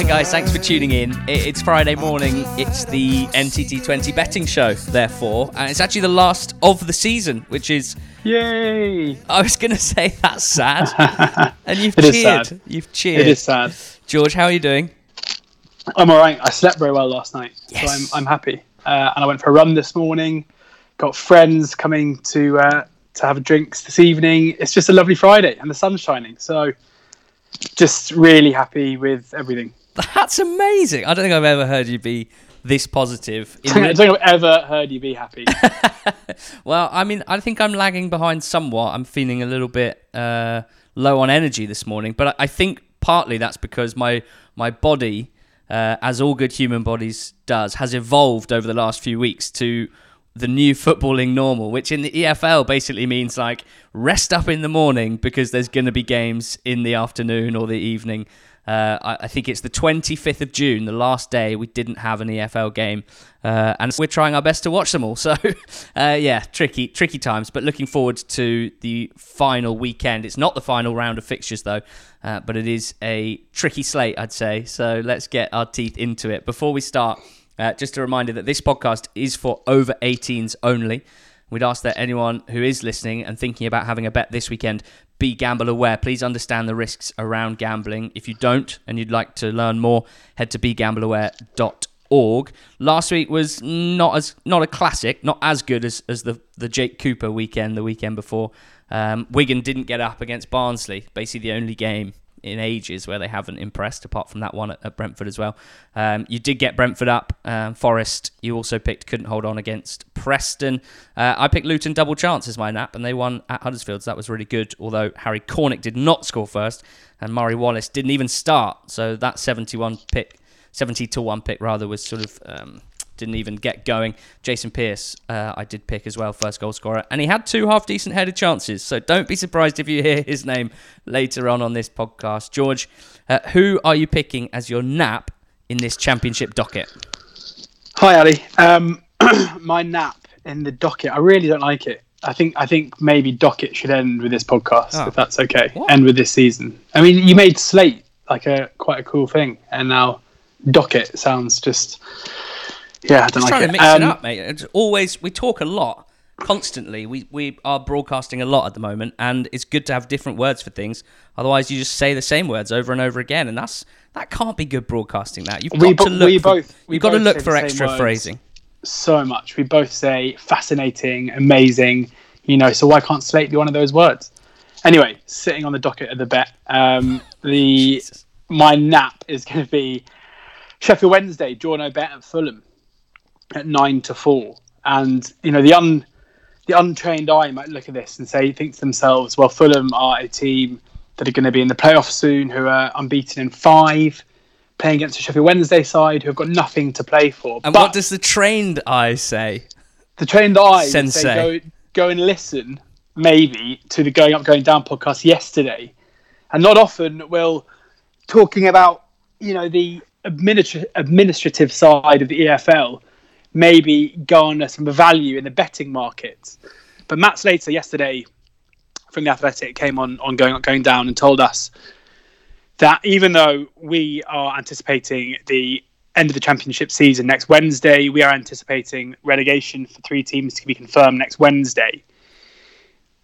Hi, guys. Thanks for tuning in. It's Friday morning. It's the NTT20 betting show, therefore. And it's actually the last of the season, which is. Yay! I was going to say that's sad. and you've It is cheered. sad. You've cheered. It is sad. George, how are you doing? I'm all right. I slept very well last night, Yes. so I'm, I'm happy. Uh, and I went for a run this morning. Got friends coming to uh, to have drinks this evening. It's just a lovely Friday, and the sun's shining. So, just really happy with everything. That's amazing. I don't think I've ever heard you be this positive. I don't think I've ever heard you be happy. Well, I mean, I think I'm lagging behind somewhat. I'm feeling a little bit uh, low on energy this morning, but I think partly that's because my my body, uh, as all good human bodies does, has evolved over the last few weeks to the new footballing normal, which in the EFL basically means like rest up in the morning because there's going to be games in the afternoon or the evening. Uh, I, I think it's the 25th of June, the last day we didn't have an EFL game, uh, and we're trying our best to watch them all. So, uh, yeah, tricky, tricky times. But looking forward to the final weekend. It's not the final round of fixtures though, uh, but it is a tricky slate, I'd say. So let's get our teeth into it. Before we start, uh, just a reminder that this podcast is for over 18s only. We'd ask that anyone who is listening and thinking about having a bet this weekend be gamble aware. Please understand the risks around gambling. If you don't and you'd like to learn more, head to begambleaware.org. Last week was not as not a classic, not as good as, as the the Jake Cooper weekend the weekend before. Um, Wigan didn't get up against Barnsley, basically the only game in ages where they haven't impressed, apart from that one at, at Brentford as well. Um, you did get Brentford up. Um, Forest, you also picked, couldn't hold on against Preston. Uh, I picked Luton double chance as my nap, and they won at Huddersfield, so that was really good. Although Harry Cornick did not score first, and Murray Wallace didn't even start, so that 71 pick, 70 to 1 pick rather, was sort of. Um, didn't even get going. Jason Pearce, uh, I did pick as well, first goal scorer, and he had two half decent headed chances. So don't be surprised if you hear his name later on on this podcast. George, uh, who are you picking as your nap in this championship docket? Hi, Ali. Um, my nap in the docket. I really don't like it. I think I think maybe docket should end with this podcast Oh. if that's okay. What? End with this season. I mean, you made slate like a quite a cool thing, and now docket sounds just yeah. I don't Just like trying it. to mix it Um, up, mate. It's always we talk a lot constantly. We we are broadcasting a lot at the moment, and it's good to have different words for things. Otherwise, you just say the same words over and over again, and that's that can't be good broadcasting. That you've got We to look. we for, both- we you've got to look for extra phrasing. so much. We both say fascinating, amazing, you know, so why can't slate be one of those words? Anyway, sitting on the docket of the bet, um, the Jesus. my nap is going to be Sheffield Wednesday, draw no bet at Fulham at nine to four. And you know, the un the untrained eye might look at this and say, think to themselves, well, Fulham are a team that are going to be in the playoffs soon, who are unbeaten in five, playing against the Sheffield Wednesday side, who have got nothing to play for. And But- what does the trained eye say? the trained eye Sensei. say go, go and listen maybe to the going up going down podcast yesterday and not often will talking about you know the administra- administrative side of the EFL maybe garner some value in the betting markets but Matt Slater yesterday from the Athletic came on on going going down and told us that even though we are anticipating the end of the championship season next Wednesday, we are anticipating relegation for three teams to be confirmed next Wednesday.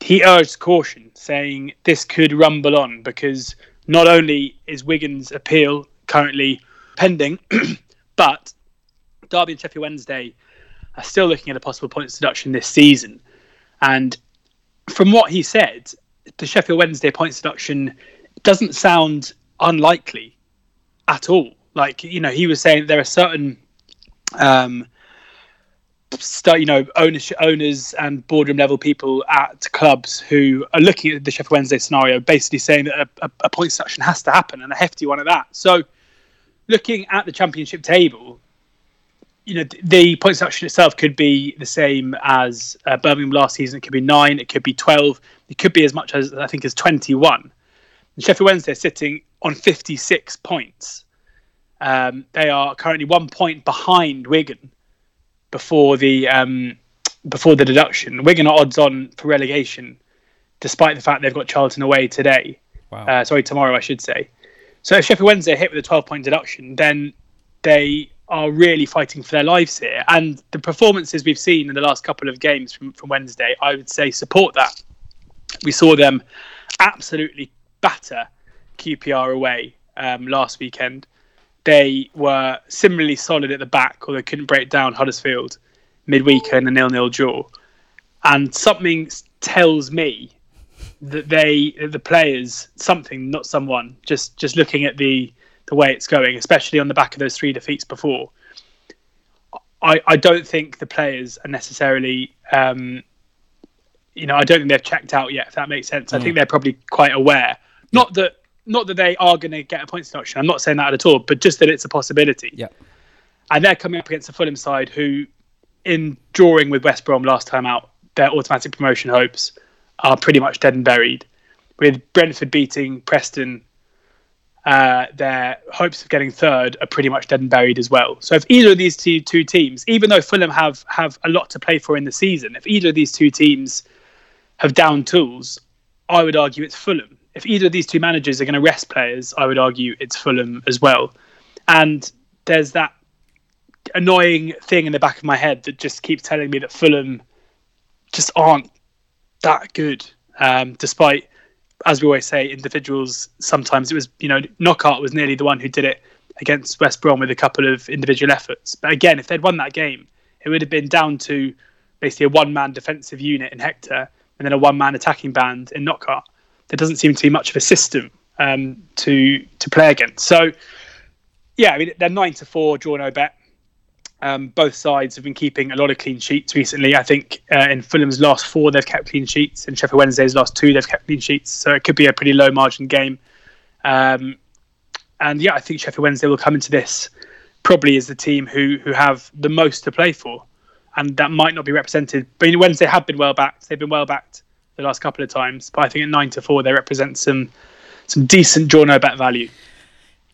He urged caution, saying this could rumble on because not only is Wigan's appeal currently pending, but Derby and Sheffield Wednesday are still looking at a possible points deduction this season. And from what he said, the Sheffield Wednesday points deduction doesn't sound unlikely at all. Like you know, he was saying there are certain, um, you know, owners, owners and boardroom level people at clubs who are looking at the Sheffield Wednesday scenario, basically saying that a, a, a point deduction has to happen and a hefty one at that. So, looking at the championship table, you know, the points deduction itself could be the same as uh, Birmingham last season. It could be nine, it could be twelve, it could be as much as I think as twenty-one. And Sheffield Wednesday is sitting on fifty-six points. Um, they are currently one point behind Wigan before the um, before the deduction. Wigan are odds on for relegation, despite the fact they've got Charlton away today. Wow. Uh, sorry, tomorrow I should say. So if Sheffield Wednesday are hit with a 12 point deduction, then they are really fighting for their lives here. And the performances we've seen in the last couple of games from, from Wednesday, I would say support that. We saw them absolutely batter QPR away um, last weekend. They were similarly solid at the back, or they couldn't break down Huddersfield midweek in a nil-nil draw. And something tells me that they, the players, something, not someone, just just looking at the the way it's going, especially on the back of those three defeats before. I, I don't think the players are necessarily, um, you know, I don't think they've checked out yet. If that makes sense, mm. I think they're probably quite aware. Not that, not that they are going to get a points deduction. I'm not saying that at all, but just that it's a possibility. Yeah. And they're coming up against the Fulham side, who, in drawing with West Brom last time out, their automatic promotion hopes are pretty much dead and buried. With Brentford beating Preston uh, their hopes of getting third are pretty much dead and buried as well. So if either of these two, two teams, even though Fulham have have a lot to play for in the season, if either of these two teams have down tools, I would argue it's Fulham. If either of these two managers are going to rest players, I would argue it's Fulham as well. And there's that annoying thing in the back of my head that just keeps telling me that Fulham just aren't that good, um, despite as we always say, individuals. Sometimes it was, you know, Knockaert was nearly the one who did it against West Brom with a couple of individual efforts. But again, if they'd won that game, it would have been down to basically a one-man defensive unit in Hector and then a one-man attacking band in Knockaert. There doesn't seem to be much of a system um, to to play against. So, yeah, I mean, they're nine to four, draw no bet. Um, both sides have been keeping a lot of clean sheets recently. I think uh, in Fulham's last four, they've kept clean sheets. In Sheffield Wednesday's last two, they've kept clean sheets. So it could be a pretty low margin game. Um, and yeah, I think Sheffield Wednesday will come into this probably as the team who who have the most to play for, and that might not be represented. But Wednesday have been well backed. They've been well backed the last couple of times. But I think at nine to four, they represent some some decent draw no bet value.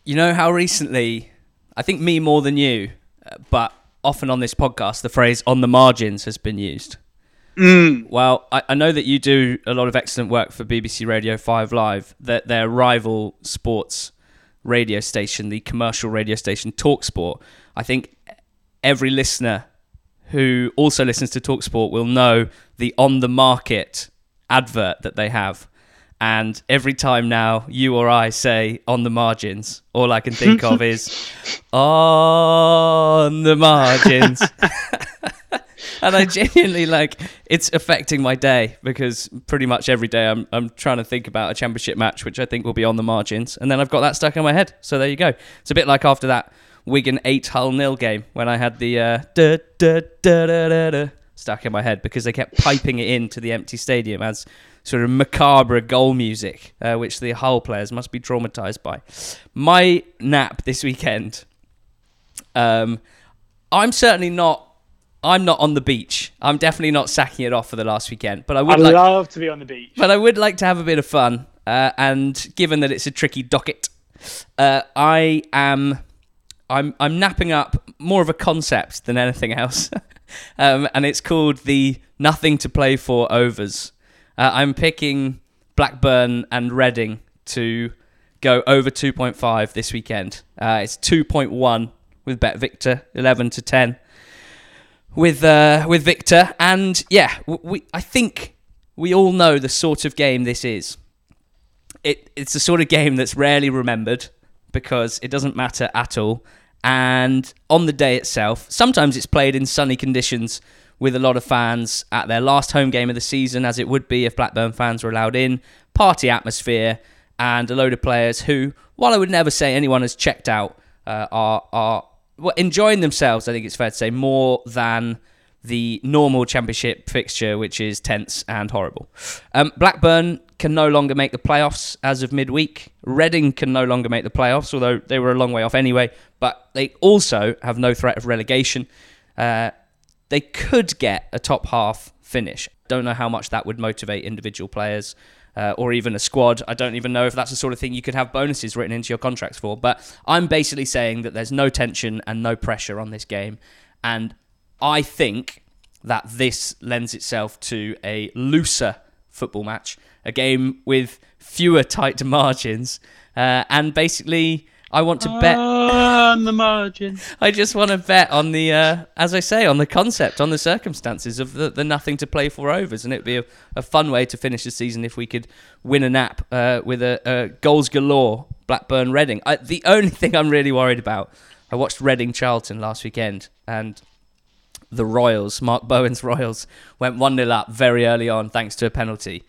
You know how recently, I think me more than you but often on this podcast, the phrase on the margins has been used. Mm. Well, I, I, know that you do a lot of excellent work for BBC Radio 5 Live, that their rival sports radio station, the commercial radio station Talksport. I think every listener who also listens to Talksport will know the on the market advert that they have and every time now you or I say on the margins, all I can think of is on the margins. and I genuinely like it's affecting my day because pretty much every day I'm I'm trying to think about a championship match which I think will be on the margins and then I've got that stuck in my head. So there you go. It's a bit like after that Wigan 8 Hull nil game when I had the uh, da, da, da, stuck in my head because they kept piping it into the empty stadium as sort of macabre goal music, uh, which the Hull players must be traumatized by. My nap this weekend. Um, I'm certainly not. I'm not on the beach. I'm definitely not sacking it off for the last weekend. But I would I'd like, love to be on the beach. But I would like to have a bit of fun. Uh, and given that it's a tricky docket, uh, I am. I'm I'm napping up more of a concept than anything else, um, and it's called the nothing to play for overs. Uh, I'm picking Blackburn and Reading to go over 2.5 this weekend. Uh, it's 2.1 with Bet Victor, 11 to 10 with uh, with Victor, and yeah, we I think we all know the sort of game this is. It it's the sort of game that's rarely remembered because it doesn't matter at all. And on the day itself, sometimes it's played in sunny conditions with a lot of fans at their last home game of the season, as it would be if Blackburn fans were allowed in. Party atmosphere and a load of players who, while I would never say anyone has checked out, uh, are are enjoying themselves. I think it's fair to say more than the normal championship fixture, which is tense and horrible. Um, Blackburn can no longer make the playoffs as of midweek. Reading can no longer make the playoffs, although they were a long way off anyway. But they also have no threat of relegation. Uh, they could get a top half finish. Don't know how much that would motivate individual players. Uh, or even a squad. I don't even know if that's the sort of thing you could have bonuses written into your contracts for. But I'm basically saying that there's no tension and no pressure on this game. And I think that this lends itself to a looser football match, a game with fewer tight margins, uh, and basically I want to bet. On the margin. I just want to bet on the, uh, as I say, on the concept, on the circumstances of the, the nothing to play for overs, and it'd be a, a fun way to finish the season if we could win a nap uh, with a, a goals galore Blackburn Reading. I, the only thing I'm really worried about, I watched Reading Charlton last weekend, and the Royals, Mark Bowen's Royals, went 1 0 up very early on thanks to a penalty.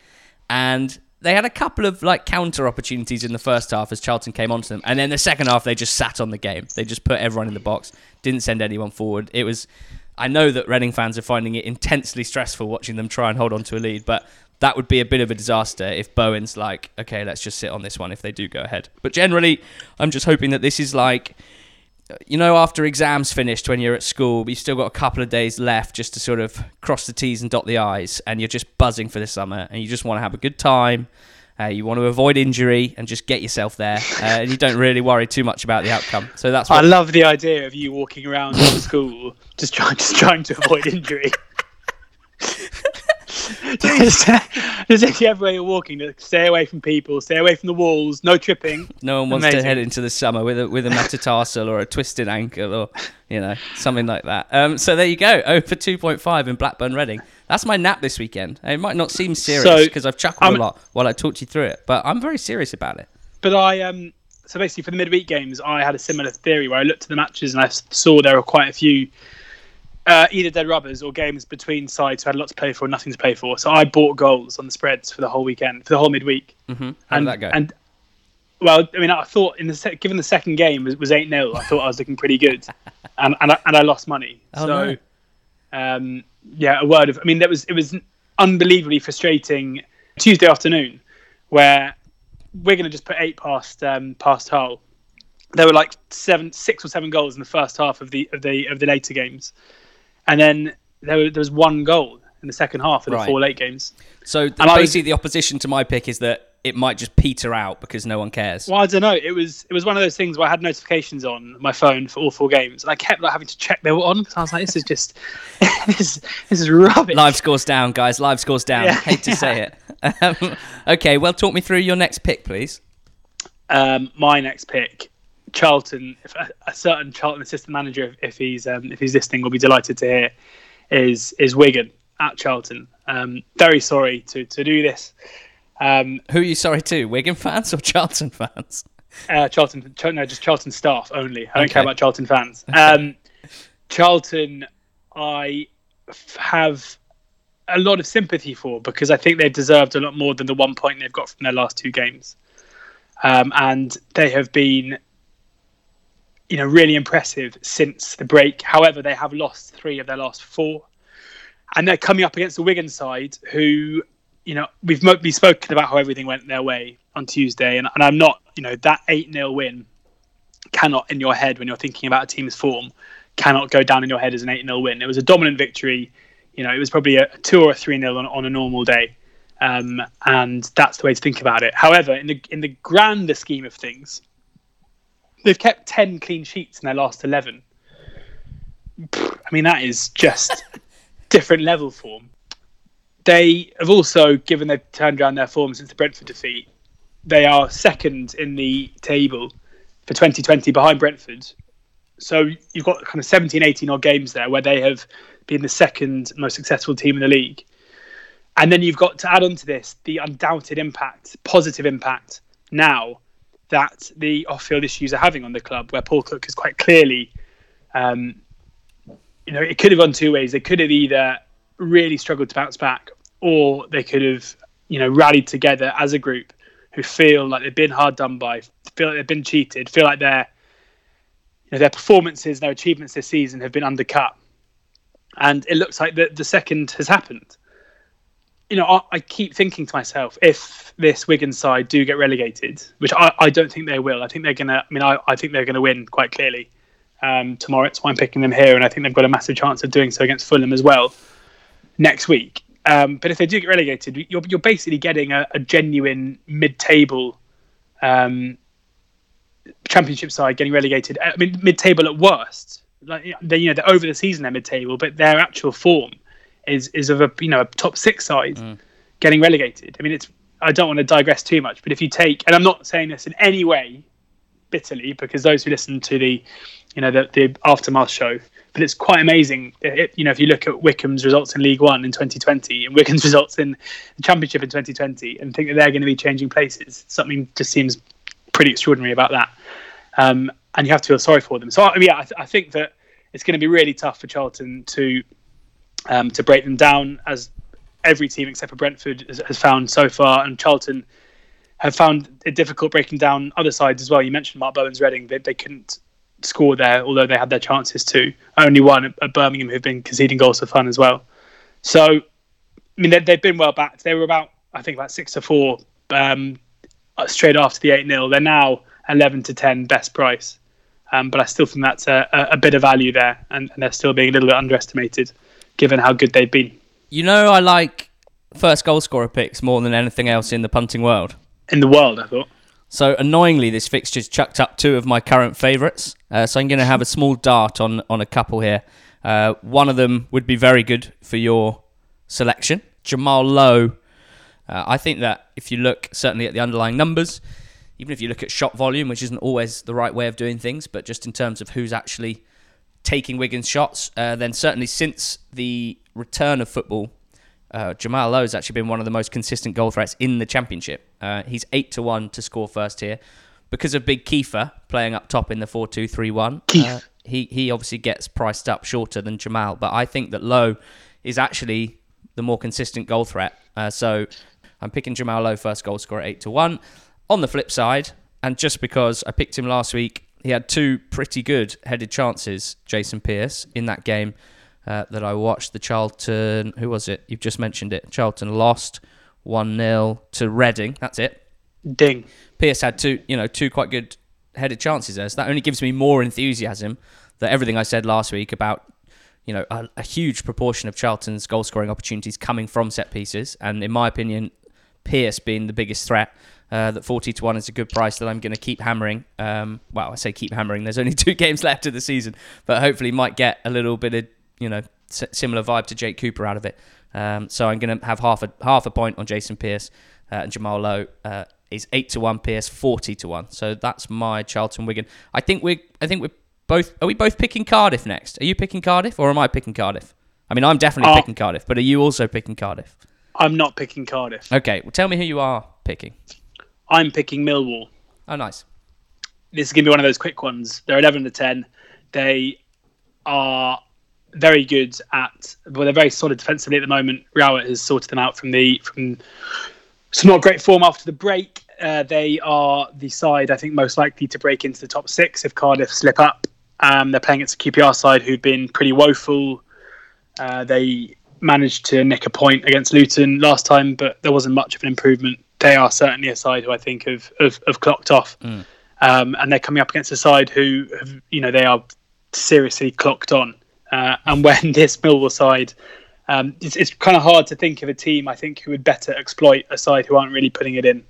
And they had a couple of like counter opportunities in the first half as Charlton came onto them, and then the second half they just sat on the game. They just put everyone in the box, didn't send anyone forward. It was. I know that Reading fans are finding it intensely stressful watching them try and hold on to a lead, but that would be a bit of a disaster if Bowen's like, okay, let's just sit on this one if they do go ahead. But generally, I'm just hoping that this is like you know, after exams finished when you're at school, you've still got a couple of days left just to sort of cross the T's and dot the I's, and you're just buzzing for the summer, and you just want to have a good time. Uh, you want to avoid injury and just get yourself there, uh, and you don't really worry too much about the outcome. So that's. What... I love the idea of you walking around school just trying, just trying to avoid injury. Just, just actually everywhere you're walking, stay away from people, stay away from the walls, no tripping. No one wants Amazing. to head into the summer with a with a metatarsal or a twisted ankle or you know something like that. Um, so there you go, over two point five in Blackburn Reading. That's my nap this weekend. It might not seem serious because so, I've chuckled I'm, a lot while I talked you through it, but I'm very serious about it. But I um so basically for the midweek games, I had a similar theory where I looked at the matches and I saw there were quite a few uh, either dead rubbers or games between sides who had a lot to play for, nothing to play for. So I bought goals on the spreads for the whole weekend, for the whole midweek. Mm-hmm. How and, did that go? And well, I mean, I thought in the se- given the second game was, was eight 0 I thought I was looking pretty good, and and I, and I lost money. Oh, so, no. um, yeah, a word of. I mean, that was it was unbelievably frustrating Tuesday afternoon, where we're going to just put eight past um, past Hull. There were like seven, six or seven goals in the first half of the of the of the later games and then there, there was one goal in the second half of the right. four late games. So the, basically, was, the opposition to my pick is that it might just peter out because no one cares. Well, I don't know. It was it was one of those things where I had notifications on my phone for all four games, and I kept like having to check they were on because I was like, "This is just this, this is rubbish." Live scores down, guys. Live scores down. Yeah, Hate to yeah. say it. Um, okay, well, talk me through your next pick, please. Um, my next pick Charlton, a, a, certain Charlton assistant manager, if, he's um, if he's listening, will be delighted to hear, is is Wigan at Charlton. Um, very sorry to to do this. Um, Who are you sorry to? Wigan fans or Charlton fans? Uh, Charlton, no, just Charlton staff only. I don't okay. care about Charlton fans. Um, Charlton, I f- have a lot of sympathy for because I think they've deserved a lot more than the one point they've got from their last two games. Um, and they have been you know, really impressive since the break. However, they have lost three of their last four, and they're coming up against the Wigan side, who, you know, we've mostly spoken about how everything went their way on Tuesday, and, and I'm not, you know, that eight 0 win cannot in your head when you're thinking about a team's form cannot go down in your head as an eight 0 win. It was a dominant victory. You know, it was probably a two or a three 0 on, on a normal day. Um, and that's the way to think about it. However, in the in the grander scheme of things, they've kept 10 clean sheets in their last 11. I mean, that is just different level form. They have also, given they've turned around their form since the Brentford defeat, they are second in the table for 2020 behind Brentford. So you've got kind of 17, 18 odd games there where they have been the second most successful team in the league. And then you've got to add on to this the undoubted impact, positive impact now that the off-field issues are having on the club, where Paul Cook is quite clearly, um, you know, it could have gone two ways. They could have either really struggled to bounce back, or they could have, you know, rallied together as a group who feel like they've been hard done by, feel like they've been cheated, feel like their, you know, their performances, their achievements this season have been undercut, and it looks like the the second has happened you know, I, I, keep thinking to myself, if this Wigan side do get relegated, which I, I don't think they will, I think they're gonna. I mean, I, I think they're gonna win quite clearly um, tomorrow. That's why I'm picking them here, and I think they've got a massive chance of doing so against Fulham as well next week. Um, but if they do get relegated, you're you're basically getting a, a genuine mid-table um, championship side getting relegated. I mean, mid-table at worst. Like they, you know, they're over the season, they're mid-table, but their actual form is is of a you know a top six side mm. getting relegated. I mean, it's I don't want to digress too much, but if you take, and I'm not saying this in any way bitterly, because those who listen to the, you know, the, the aftermath show, but it's quite amazing. It, you know, if you look at Wycombe's results in League One in 2020 and Wycombe's results in the Championship in 2020, and think that they're going to be changing places, something just seems pretty extraordinary about that. Um, and you have to feel sorry for them. So, I mean, yeah, I, th- I think that it's going to be really tough for Charlton to um, to break them down, as every team except for Brentford has, found so far, and Charlton have found it difficult breaking down other sides as well. You mentioned Mark Bowen's Reading; they, they couldn't score there, although they had their chances to. Only one at, Birmingham who've been conceding goals for fun as well. So, I mean, they, have been well backed. They were about, I think, about six to four um, straight after the eight 0 They're now eleven to ten best price. Um, but I still think that's a, a, bit of value there, and, and they're still being a little bit underestimated given how good they've been. You know, I like first goal scorer picks more than anything else in the punting world. In the world, I thought. So annoyingly, this fixture's chucked up two of my current favourites. Uh, so I'm going to have a small dart on on a couple here. Uh, one of them would be very good for your selection, Jamal Lowe. Uh, I think that if you look certainly at the underlying numbers, even if you look at shot volume, which isn't always the right way of doing things, but just in terms of who's actually taking Wigan's shots, uh, then certainly since the return of football, uh, Jamal Lowe has actually been one of the most consistent goal threats in the championship. Uh, he's eight to one to score first here because of Big Kieffer playing up top in the four-two-three-one. Uh, he he obviously gets priced up shorter than Jamal, but I think that Lowe is actually the more consistent goal threat. Uh, so I'm picking Jamal Lowe first goal scorer eight to one. On the flip side, and just because I picked him last week, he had two pretty good headed chances, Jason Pearce, in that game uh, that I watched. The Charlton, who was it? You've just mentioned it. Charlton lost 1 0 to Reading. That's it. Ding. Pearce had two, you know, two quite good headed chances there. So that only gives me more enthusiasm that everything I said last week about, you know, a, a huge proportion of Charlton's goal scoring opportunities coming from set pieces. And in my opinion, Pearce being the biggest threat uh, that 40 to 1 is a good price that I'm going to keep hammering. Um, well, I say keep hammering. There's only two games left of the season, but hopefully might get a little bit of, you know, s- similar vibe to Jake Cooper out of it. Um, so I'm going to have half a half a point on Jason Pearce uh, and Jamal Lowe uh, is 8 to 1, Pearce 40 to 1. So that's my Charlton Wigan. I think we I think we're both are we both picking Cardiff next? Are you picking Cardiff or am I picking Cardiff? I mean, I'm definitely oh. picking Cardiff, but are you also picking Cardiff? I'm not picking Cardiff. Okay, well tell me who you are picking. I'm picking Millwall. Oh, nice. This is going to be one of those quick ones. They're 11 to 10. They are very good at, well, they're very solid defensively at the moment. Rowett has sorted them out from the from some not great form after the break. Uh, they are the side I think most likely to break into the top six if Cardiff slip up. Um, they're playing against a QPR side who've been pretty woeful. Uh, they managed to nick a point against Luton last time, but there wasn't much of an improvement they are certainly a side who I think have have, have clocked off, mm. um, and they're coming up against a side who have you know they are seriously clocked on. Uh, and when this Millwall side, um, it's, it's kind of hard to think of a team I think who would better exploit a side who aren't really putting it in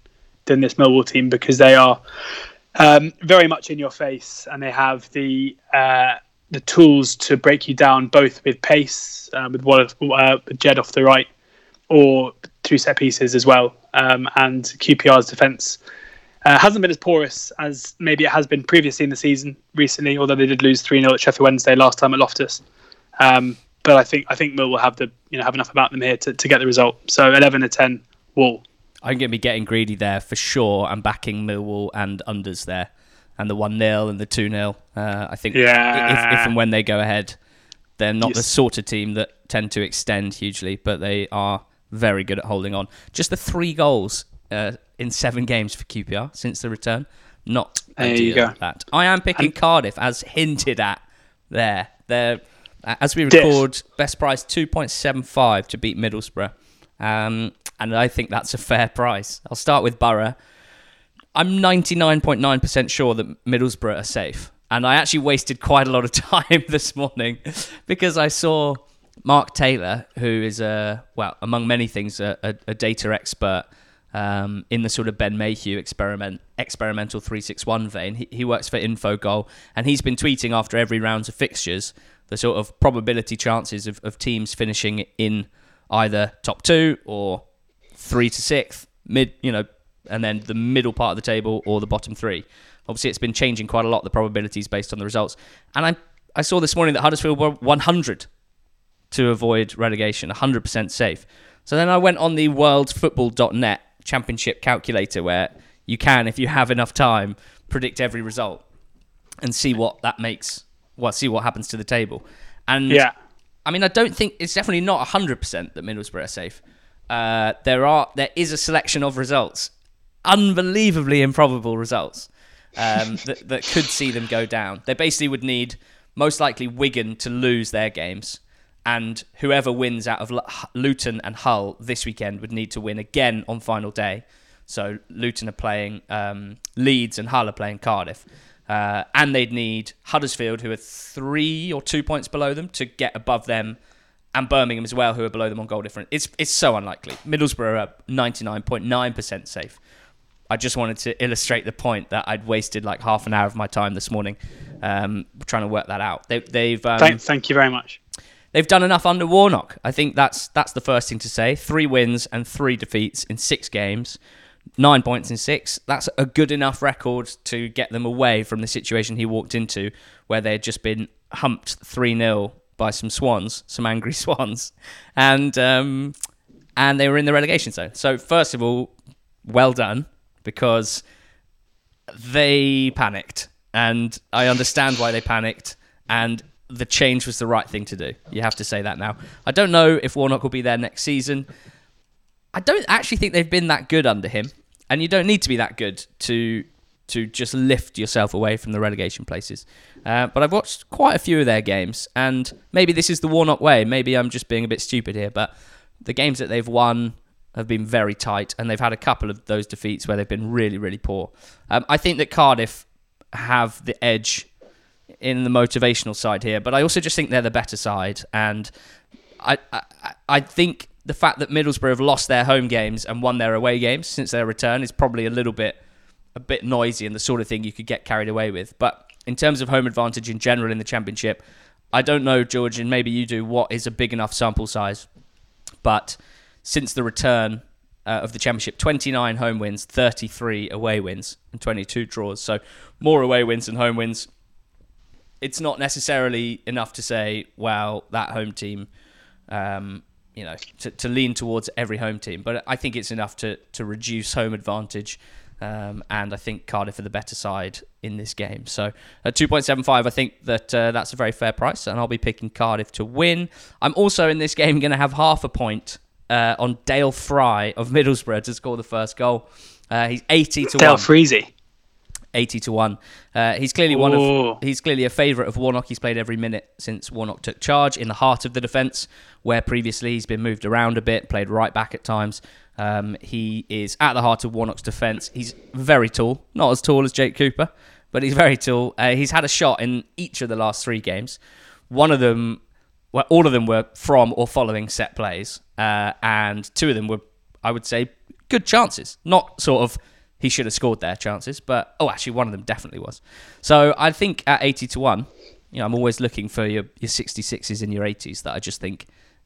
than this Millwall team because they are um, very much in your face and they have the uh, the tools to break you down both with pace, uh, with what uh, with Jed off the right, or through set pieces as well. Um, and QPR's defence uh, hasn't been as porous as maybe it has been previously in the season recently, although they did lose 3 0 at Sheffield Wednesday last time at Loftus. Um, but I think I think Mill will have the you know have enough about them here to, to get the result. So 11 to 10, Wall. I'm going to be getting greedy there for sure. I'm backing Millwall and unders there, and the one 0 and the two 0 uh, I think yeah. if, if, and when they go ahead, they're not yes. the sort of team that tend to extend hugely, but they are very good at holding on. Just the three goals uh, in seven games for QPR since the return. Not there you go. That I am picking and Cardiff as hinted at. There, there. As we record, Diff. best price two point seven five to beat Middlesbrough, um, and I think that's a fair price. I'll start with Boro. I'm 99.9% sure that Middlesbrough are safe. And I actually wasted quite a lot of time this morning because I saw Mark Taylor, who is a well, among many things, a, a, a data expert um, in the sort of Ben Mayhew experiment, experimental three six one vein. He, he works for Infogol, and he's been tweeting after every round of fixtures the sort of probability chances of, of teams finishing in either top two or three to sixth mid, you know, and then the middle part of the table or the bottom three. Obviously, it's been changing quite a lot the probabilities based on the results. And I I saw this morning that Huddersfield were 100 to avoid relegation, 100% safe. So then I went on the worldfootball.net championship calculator where you can, if you have enough time, predict every result and see what that makes. Well, see what happens to the table. And Yeah. I mean, I don't think it's definitely not 100% that Middlesbrough are safe. Uh, there are there is a selection of results, unbelievably improbable results um, that, that could see them go down. They basically would need most likely Wigan to lose their games, and whoever wins out of Luton and Hull this weekend would need to win again on final day. So Luton are playing um, Leeds and Hull are playing Cardiff. Uh, and they'd need Huddersfield, who are three or two points below them, to get above them, and Birmingham as well, who are below them on goal difference. It's it's so unlikely. Middlesbrough are ninety nine point nine percent safe. I just wanted to illustrate the point that I'd wasted like half an hour of my time this morning um, trying to work that out. They, they've um, Thank, thank you very much. They've done enough under Warnock. I think that's that's the first thing to say. Three wins and three defeats in six games, nine points in six. That's a good enough record to get them away from the situation he walked into, where they had just been humped three 0 by some swans, some angry swans, and um, and they were in the relegation zone. So first of all, well done because they panicked, and I understand why they panicked, and the change was the right thing to do. You have to say that now. I don't know if Warnock will be there next season. I don't actually think they've been that good under him, and you don't need to be that good to to just lift yourself away from the relegation places. Uh, but I've watched quite a few of their games, and maybe this is the Warnock way. Maybe I'm just being a bit stupid here, but the games that they've won have been very tight, and they've had a couple of those defeats where they've been really, really poor. Um, I think that Cardiff have the edge in the motivational side here, but I also just think they're the better side, and I, I, I think the fact that Middlesbrough have lost their home games and won their away games since their return is probably a little bit a bit noisy and the sort of thing you could get carried away with. But in terms of home advantage in general in the championship, I don't know, George, and maybe you do, what is a big enough sample size. But since the return uh, of the championship, 29 home wins, 33 away wins, and 22 draws. So more away wins than home wins. It's not necessarily enough to say, well, that home team, um, you know, to, to lean towards every home team. But I think it's enough to, to reduce home advantage. Um, and I think Cardiff are the better side in this game. So at 2.75, I think that uh, that's a very fair price, and I'll be picking Cardiff to win. I'm also in this game going to have half a point uh, on Dael Fry of Middlesbrough to score the first goal. Uh, he's 80 to Dale 1. Freezy. 80 to 1. Uh, he's clearly one of he's clearly a favourite of Warnock. He's played every minute since Warnock took charge in the heart of the defence, where previously he's been moved around a bit, played right back at times. Um, he is at the heart of Warnock's defence. He's very tall, not as tall as Jake Cooper, but he's very tall. Uh, he's had a shot in each of the last three games. One of them, well, all of them were from or following set plays, uh, and two of them were, I would say, good chances. Not sort of he should have scored their chances, but oh, actually, one of them definitely was. So I think at eighty to one, you know, I'm always looking for your your 66s and your 80s that I just think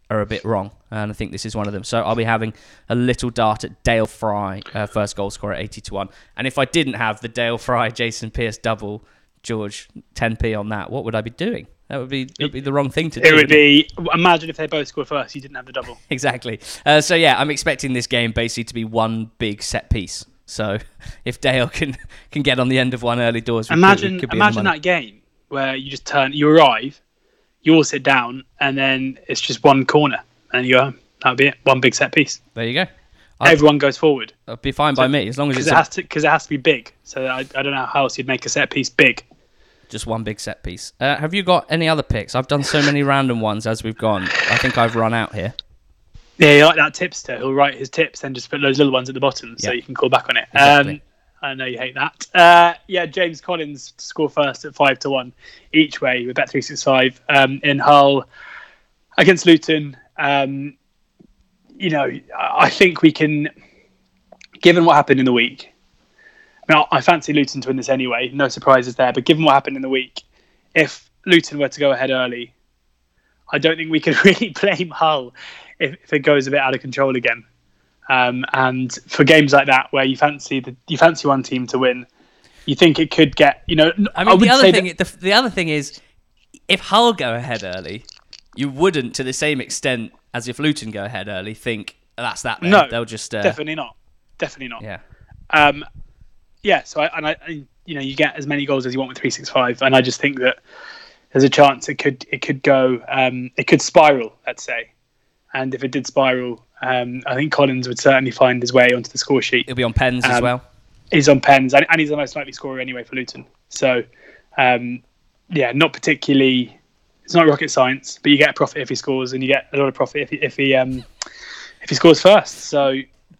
are a bit wrong, and I think this is one of them. So I'll be having a little dart at Dael Fry, uh, first goal scorer at 80 to one. And if I didn't have the Dael Fry Jason Pearce double, George 10p on that, what would I be doing? That would be it would be the wrong thing to do. It would be. Imagine if they both scored first, you didn't have the double. exactly. Uh, so yeah, I'm expecting this game basically to be one big set piece. So if Dael can can get on the end of one early doors, we could- we Imagine, imagine that game where you just turn, you arrive, you all sit down, and then it's just one corner, and you go home. That would be it. One big set piece. There you go. I'd, Everyone goes forward that'd be fine by me as long as it a- has to because it has to be big. So I, I don't know how else you'd make a set piece big. just one big set piece. Uh, have you got any other picks? I've done so many random ones as we've gone. I think I've run out here. Yeah, you like that tipster. He'll write his tips and just put those little ones at the bottom so you can call back on it. Exactly. Um, I know you hate that. Uh, yeah, James Collins score first at five to one each way with Bet three six five um, in Hull against Luton. Um, you know, I think we can, given what happened in the week. Now, I fancy Luton to win this anyway. No surprises there. But given what happened in the week, if Luton were to go ahead early, I don't think we can really blame Hull if, if it goes a bit out of control again. Um, and for games like that where you fancy the you fancy one team to win, you think it could get you know. I mean, would the other thing, that- the, the other thing is, if Hull go ahead early, you wouldn't, to the same extent as if Luton go ahead early, think that's that. Then. No, they'll just uh, definitely not, definitely not. yeah. Um, yeah, so I, and I, I, you know, you get as many goals as you want with three six five, and I just think that there's a chance it could it could go um, it could spiral, let's say, and if it did spiral, um, I think Collins would certainly find his way onto the score sheet. He'll be on pens as Um, well. He's on pens, and, and he's the most likely scorer anyway for Luton. So, um, yeah, not particularly. It's not rocket science, but you get a profit if he scores, and you get a lot of profit if he if he um, if he scores first. So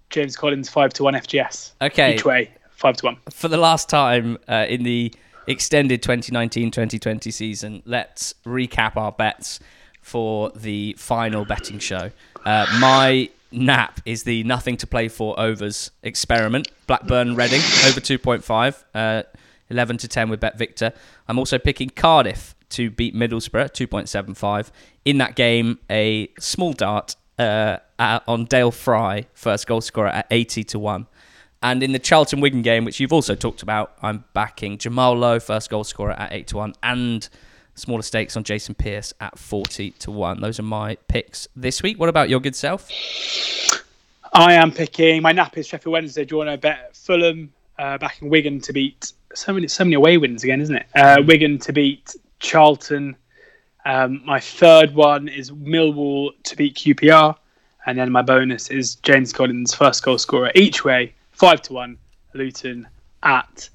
James Collins five to one FGS Okay. each way, five to one. for the last time uh, in the extended 2019-2020 season, let's recap our bets for the final betting show. Uh, my nap is the nothing to play for overs experiment. Blackburn Reading over 2.5, uh, 11 to 10 with Bet Victor. I'm also picking Cardiff to beat Middlesbrough 2.75. In that game, a small dart uh, at- on Dael Fry, first goal scorer at 80 to 1. And in the Charlton Wigan game, which you've also talked about, I'm backing Jamal Lowe, first goal scorer at 8 to 1, and smaller stakes on Jason Pearce at 40 to 1. Those are my picks this week. What about your good self? I am picking my nap is Sheffield Wednesday. Do you want to bet Fulham uh, backing Wigan to beat so many so many away wins again, isn't it? Uh, Wigan to beat Charlton. Um, my third one is Millwall to beat QPR, and then my bonus is James Collins first goal scorer each way, five to one. Luton at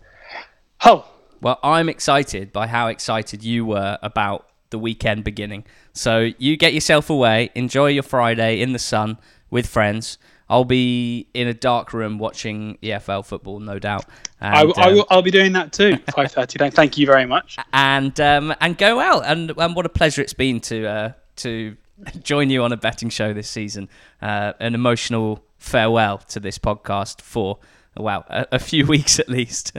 Hull. Well, I'm excited by how excited you were about the weekend beginning. So you get yourself away, enjoy your Friday in the sun with friends. I'll be in a dark room watching EFL football, no doubt. And, I, I um, will, I'll be doing that too. Five thirty. Thank you very much. and um, and go out. And, and what a pleasure it's been to uh, to join you on a betting show this season. Uh, an emotional farewell to this podcast for well a, a few weeks at least.